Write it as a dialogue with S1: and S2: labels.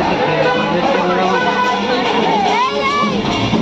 S1: Mississippi.